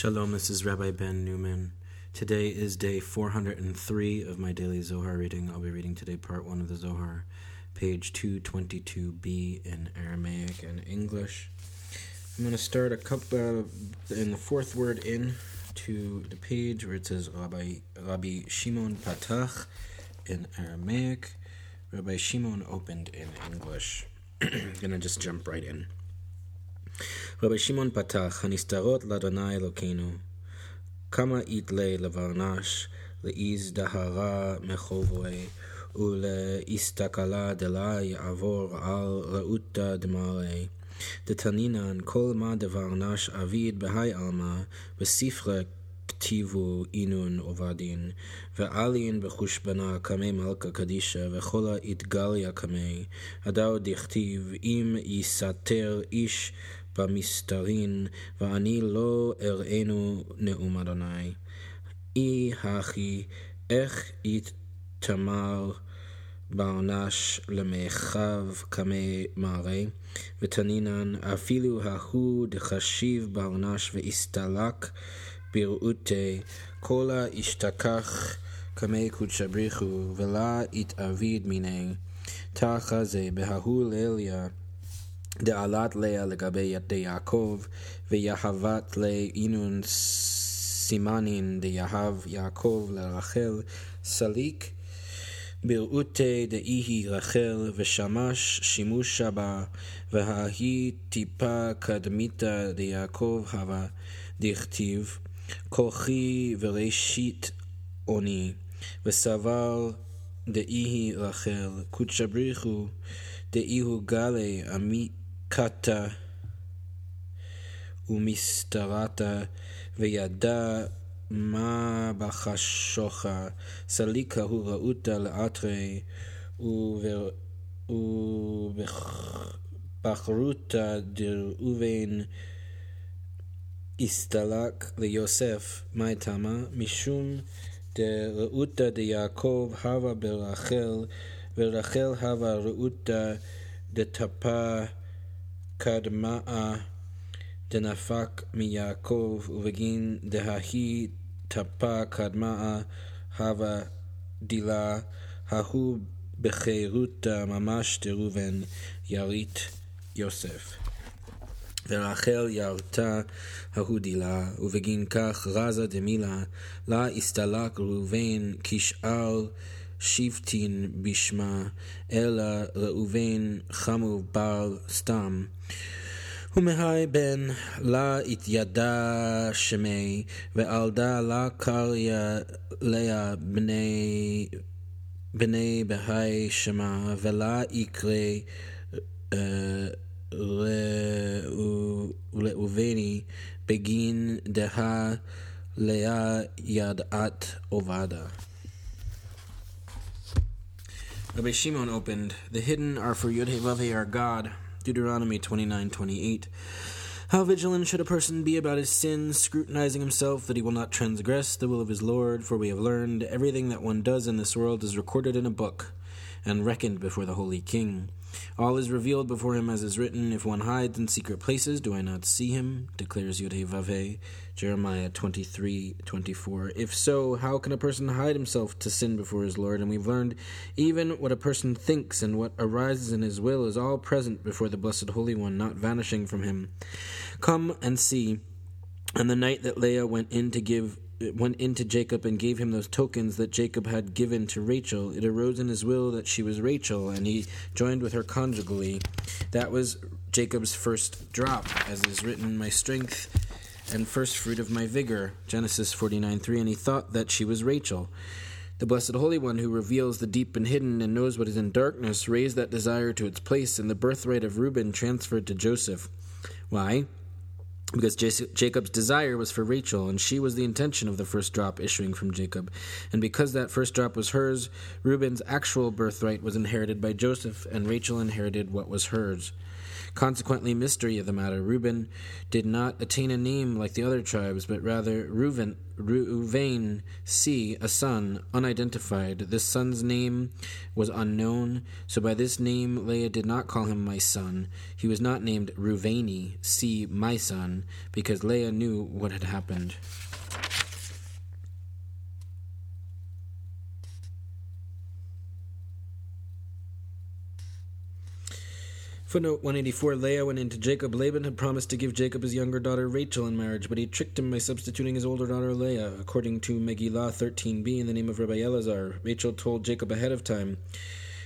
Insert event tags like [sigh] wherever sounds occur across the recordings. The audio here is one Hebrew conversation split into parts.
Shalom, this is Rabbi Ben Newman. Today is day 403 of my daily Zohar reading. I'll be reading today part 1 of the Zohar, page 222b in Aramaic and English. I'm going to start a couple uh, in the fourth word in to the page where it says Rabbi, Rabbi Shimon Patach in Aramaic. Rabbi Shimon opened in English. I'm going to just jump right in. רבי שמעון פתח, הנסתרות לאדוני אלוקינו, כמה יתלה לברנש, לאיז דהרה מחובוי, ולהסתכלה דלה יעבור על רעותה דמרי. דתנינן כל מה דברנש אביד בהי עלמא, בספרי כתיבו אינון עובדין, ועלין בחושבנה קמי מלכה קדישה, וכל האתגליה קמי, הדאו דכתיב, אם יסתר איש במסתרין, ואני לא אראנו נאום אדוני. אי הכי, איך יתמר בעונש למחב קמי מראה, ותנינן אפילו ההוא דחשיב בעונש והסתלק ברעותי, כל האשתכח קמי קודשא בריחו, ולה יתאביד מיני. תחה זה בההוא ליליה דעלת לאה לגבי ידי יעקב, ויהבת לאינון סימנין דיהב יעקב לרחל, סליק ברעותי דאיהי רחל, ושמש שימושה בה, וההיא טיפה קדמיתה דיעקב הווה, דכתיב, כוחי וראשית אוני, וסבר דאיהי רחל, קודשא בריחו דאיהו גלי עמית קטה ומסתרתה, וידע מה בחשוכה, סליקה הוא ראותה לאתרי, ובחרותה דראובן הסתלק ליוסף, מאי תמה? משום דראותה דיעקב הווה ברחל, ורחל הווה ראותה דתפה קדמאה דנפק מיעקב, ובגין דההיא טפה קדמאה הווה דילה, ההוא בחירותה ממש דראובן ירית יוסף. ורחל ירתה ההוא דילה, ובגין כך רזה דמילה, לה הסתלק ראובן כשאר שבטין בשמה, אלא ראובן חמו בר סתם. ומהי בן לה התיידע שמי, ועלדה לה קריה לאה בני, בהי שמה, ולה יקרא ראובני בגין דה לאה ידעת עובדה. Rabbi Shimon opened, The hidden are for Yodhe our God. Deuteronomy 29:28. How vigilant should a person be about his sins, scrutinizing himself that he will not transgress the will of his Lord, for we have learned everything that one does in this world is recorded in a book and reckoned before the Holy King. All is revealed before him as is written, If one hides in secret places, do I not see him? declares Yodhe Jeremiah 23 24. If so, how can a person hide himself to sin before his Lord? And we've learned even what a person thinks and what arises in his will is all present before the Blessed Holy One, not vanishing from him. Come and see. And the night that Leah went in to give went into Jacob and gave him those tokens that Jacob had given to Rachel, it arose in his will that she was Rachel, and he joined with her conjugally. That was Jacob's first drop, as is written, My strength and first fruit of my vigor, Genesis 49 3, and he thought that she was Rachel. The Blessed Holy One, who reveals the deep and hidden and knows what is in darkness, raised that desire to its place, and the birthright of Reuben transferred to Joseph. Why? Because Jacob's desire was for Rachel, and she was the intention of the first drop issuing from Jacob. And because that first drop was hers, Reuben's actual birthright was inherited by Joseph, and Rachel inherited what was hers. Consequently, mystery of the matter, Reuben did not attain a name like the other tribes, but rather Reuven, Reuven, see, a son, unidentified. This son's name was unknown, so by this name Leah did not call him my son. He was not named Reuveni, see, my son, because Leah knew what had happened. Footnote 184 Leah went into Jacob. Laban had promised to give Jacob his younger daughter Rachel in marriage, but he tricked him by substituting his older daughter Leah. According to Megillah 13b in the name of Rabbi Elazar, Rachel told Jacob ahead of time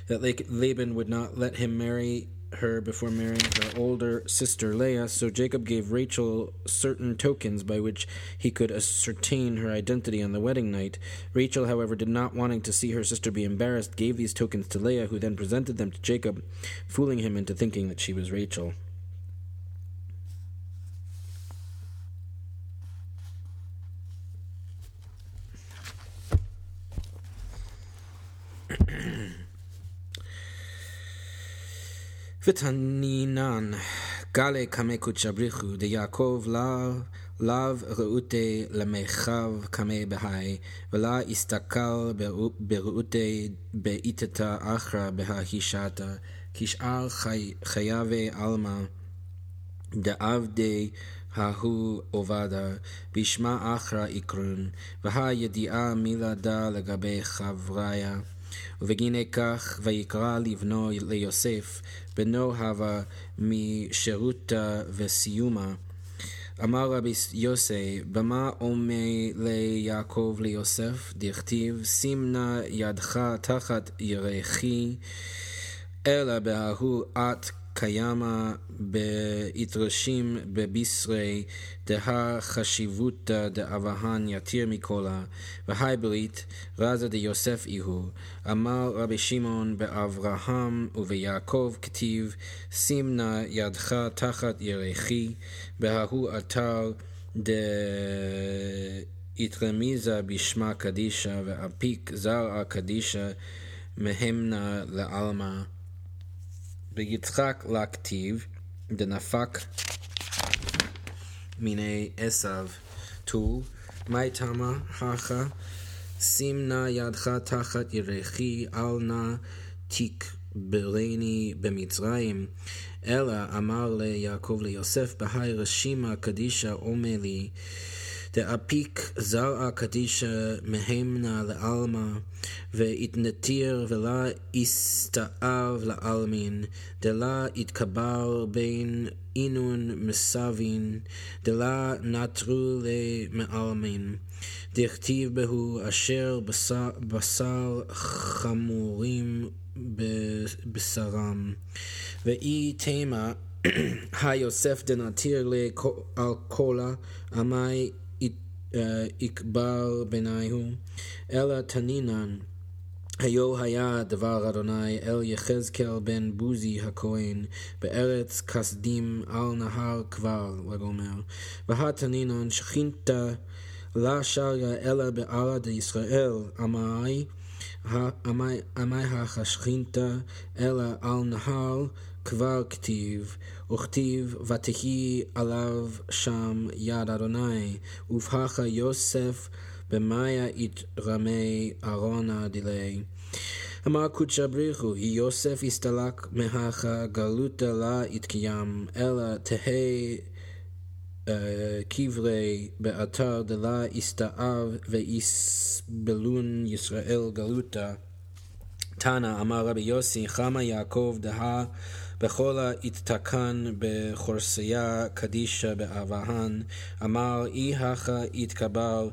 that Laban would not let him marry her before marrying her older sister Leah, so Jacob gave Rachel certain tokens by which he could ascertain her identity on the wedding night. Rachel, however, did not wanting to see her sister be embarrassed, gave these tokens to Leah, who then presented them to Jacob, fooling him into thinking that she was Rachel. ותנינן גלי קמי קודשא בריחו דיעקב לאו ראותי למיכב קמי בהי ולה הסתכל ברעותי באיתתה אחרא בהישתה כשאר חייבי עלמא דעבדי ההוא עובדה, בשמה אחרא עקרון, והידיעה מילדה לגבי חבריה. ובגינה כך ויקרא לבנו ליוסף, בנו הווה משירותה וסיומה. אמר רבי יוסי, במה עומי ליעקב ליוסף? דכתיב, שים נא ידך תחת ירחי, אלא בההוא את קיימה בהתרשים בבישרי דה חשיבותא דאבהן יתיר מכלה, והי ברית רזה דיוסף איהו. אמר רבי שמעון באברהם וביעקב כתיב, שים נא ידך תחת ירחי, בההוא אתר דאיתרמיזה בשמה קדישא, ואפיק זרעה קדישא מהמנה לעלמא. ביצחק להכתיב, דנפק מיני עשב, טול, מאי תמה הכה, שים נא ידך תחת ירחי, אל נא תקברני במצרים. אלא אמר ליעקב ליוסף, בהי רשימה קדישא עומא לי, דאפיק זרעה קדישא מהמנה לעלמא, והתנתיר ולה הסתאב לעלמין, דלה התקבר בין אינון מסבין, דלה נטרו למעלמין. דכתיב בהו אשר בשר, חמורים בבשרם. ואי תימה [clears throat] היוסף דנתיר על עמי יקבר ביניהו, אלא תנינן. היו היה דבר אדוני אל יחזקאל בן בוזי הכהן בארץ כסדים על נהר כבר לגומר. והתנינן שכינתה לה שריה אלא בעלה דישראל עמי עמי החשכינתה אלא על נהר כבר כתיב, וכתיב ותהי עליו שם יד אדוני, ובהכה יוסף במאיה יתרמי ארונה דילי. אמר קודשא בריחו, היא יוסף הסתלק מהכה גלותה לה יתקיים, אלא תהא קברי באתר דלה הסתאב ויסבלון ישראל גלותה. תנא אמר רבי יוסי, חמא יעקב דהה בכל התתקן בחורסיה קדישא באבהן, אמר אי הכא יתקבל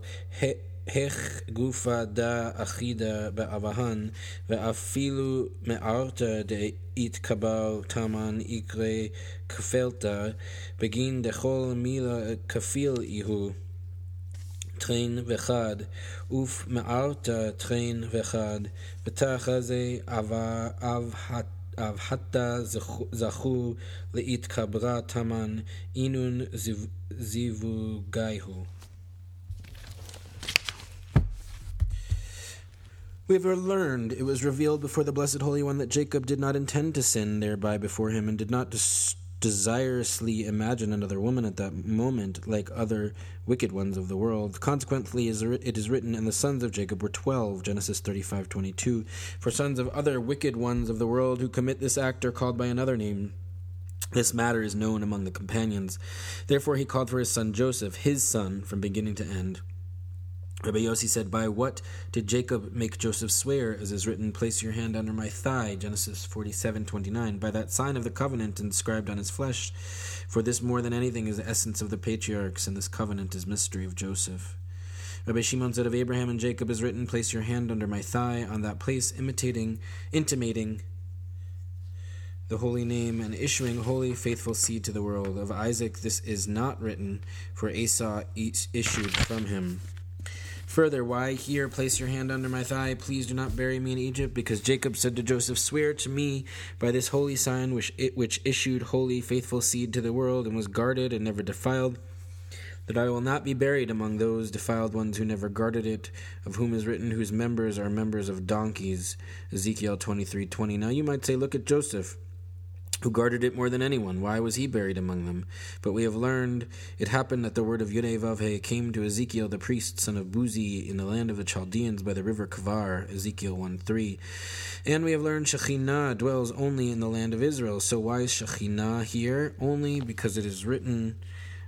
הך גופה דה אחידה באבהן, ואפילו מארתא דהתקבל תמן יקרא כפלתא, בגין דכל מילה כפיל איהו. טרין וחד, וף מארתא טרין וחד, בתחא זה אבהת אבהתה זכו להתקברה תמן אינון זיווגייהו. We have learned it was revealed before the Blessed Holy One that Jacob did not intend to sin thereby before him and did not desirously imagine another woman at that moment, like other wicked ones of the world. Consequently, it is written, And the sons of Jacob were twelve, Genesis thirty-five twenty-two. For sons of other wicked ones of the world who commit this act are called by another name. This matter is known among the companions. Therefore, he called for his son Joseph, his son, from beginning to end. Rabbi Yossi said, By what did Jacob make Joseph swear, as is written, Place your hand under my thigh, Genesis forty-seven twenty-nine, by that sign of the covenant inscribed on his flesh. For this more than anything is the essence of the patriarchs, and this covenant is mystery of Joseph. Rabbi Shimon said of Abraham and Jacob is written, Place your hand under my thigh, on that place imitating, intimating the holy name, and issuing holy, faithful seed to the world. Of Isaac this is not written, for Esau issued from him. Further, why here place your hand under my thigh? Please do not bury me in Egypt, because Jacob said to Joseph, Swear to me by this holy sign which it which issued holy, faithful seed to the world, and was guarded and never defiled, that I will not be buried among those defiled ones who never guarded it, of whom is written, whose members are members of donkeys. Ezekiel twenty three twenty. Now you might say, Look at Joseph who guarded it more than anyone. Why was he buried among them? But we have learned it happened that the word of Yudevavhe came to Ezekiel the priest, son of Buzi, in the land of the Chaldeans by the river Kavar, Ezekiel 1 3. And we have learned Shekhinah dwells only in the land of Israel. So why is Shekhinah here? Only because it is written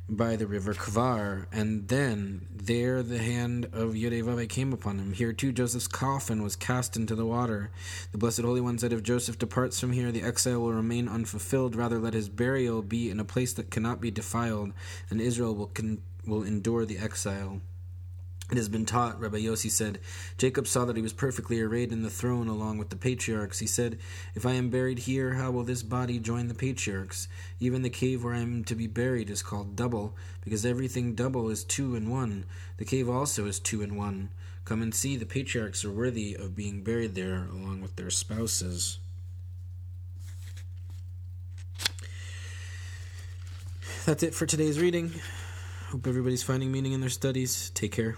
by the river Kvar, and then there the hand of Yudevave came upon him. Here too Joseph's coffin was cast into the water. The Blessed Holy One said, If Joseph departs from here, the exile will remain unfulfilled. Rather, let his burial be in a place that cannot be defiled, and Israel will, con- will endure the exile. It has been taught, Rabbi Yossi said, Jacob saw that he was perfectly arrayed in the throne along with the patriarchs. He said, If I am buried here, how will this body join the patriarchs? Even the cave where I am to be buried is called double, because everything double is two in one. The cave also is two in one. Come and see, the patriarchs are worthy of being buried there along with their spouses. That's it for today's reading. Hope everybody's finding meaning in their studies. Take care.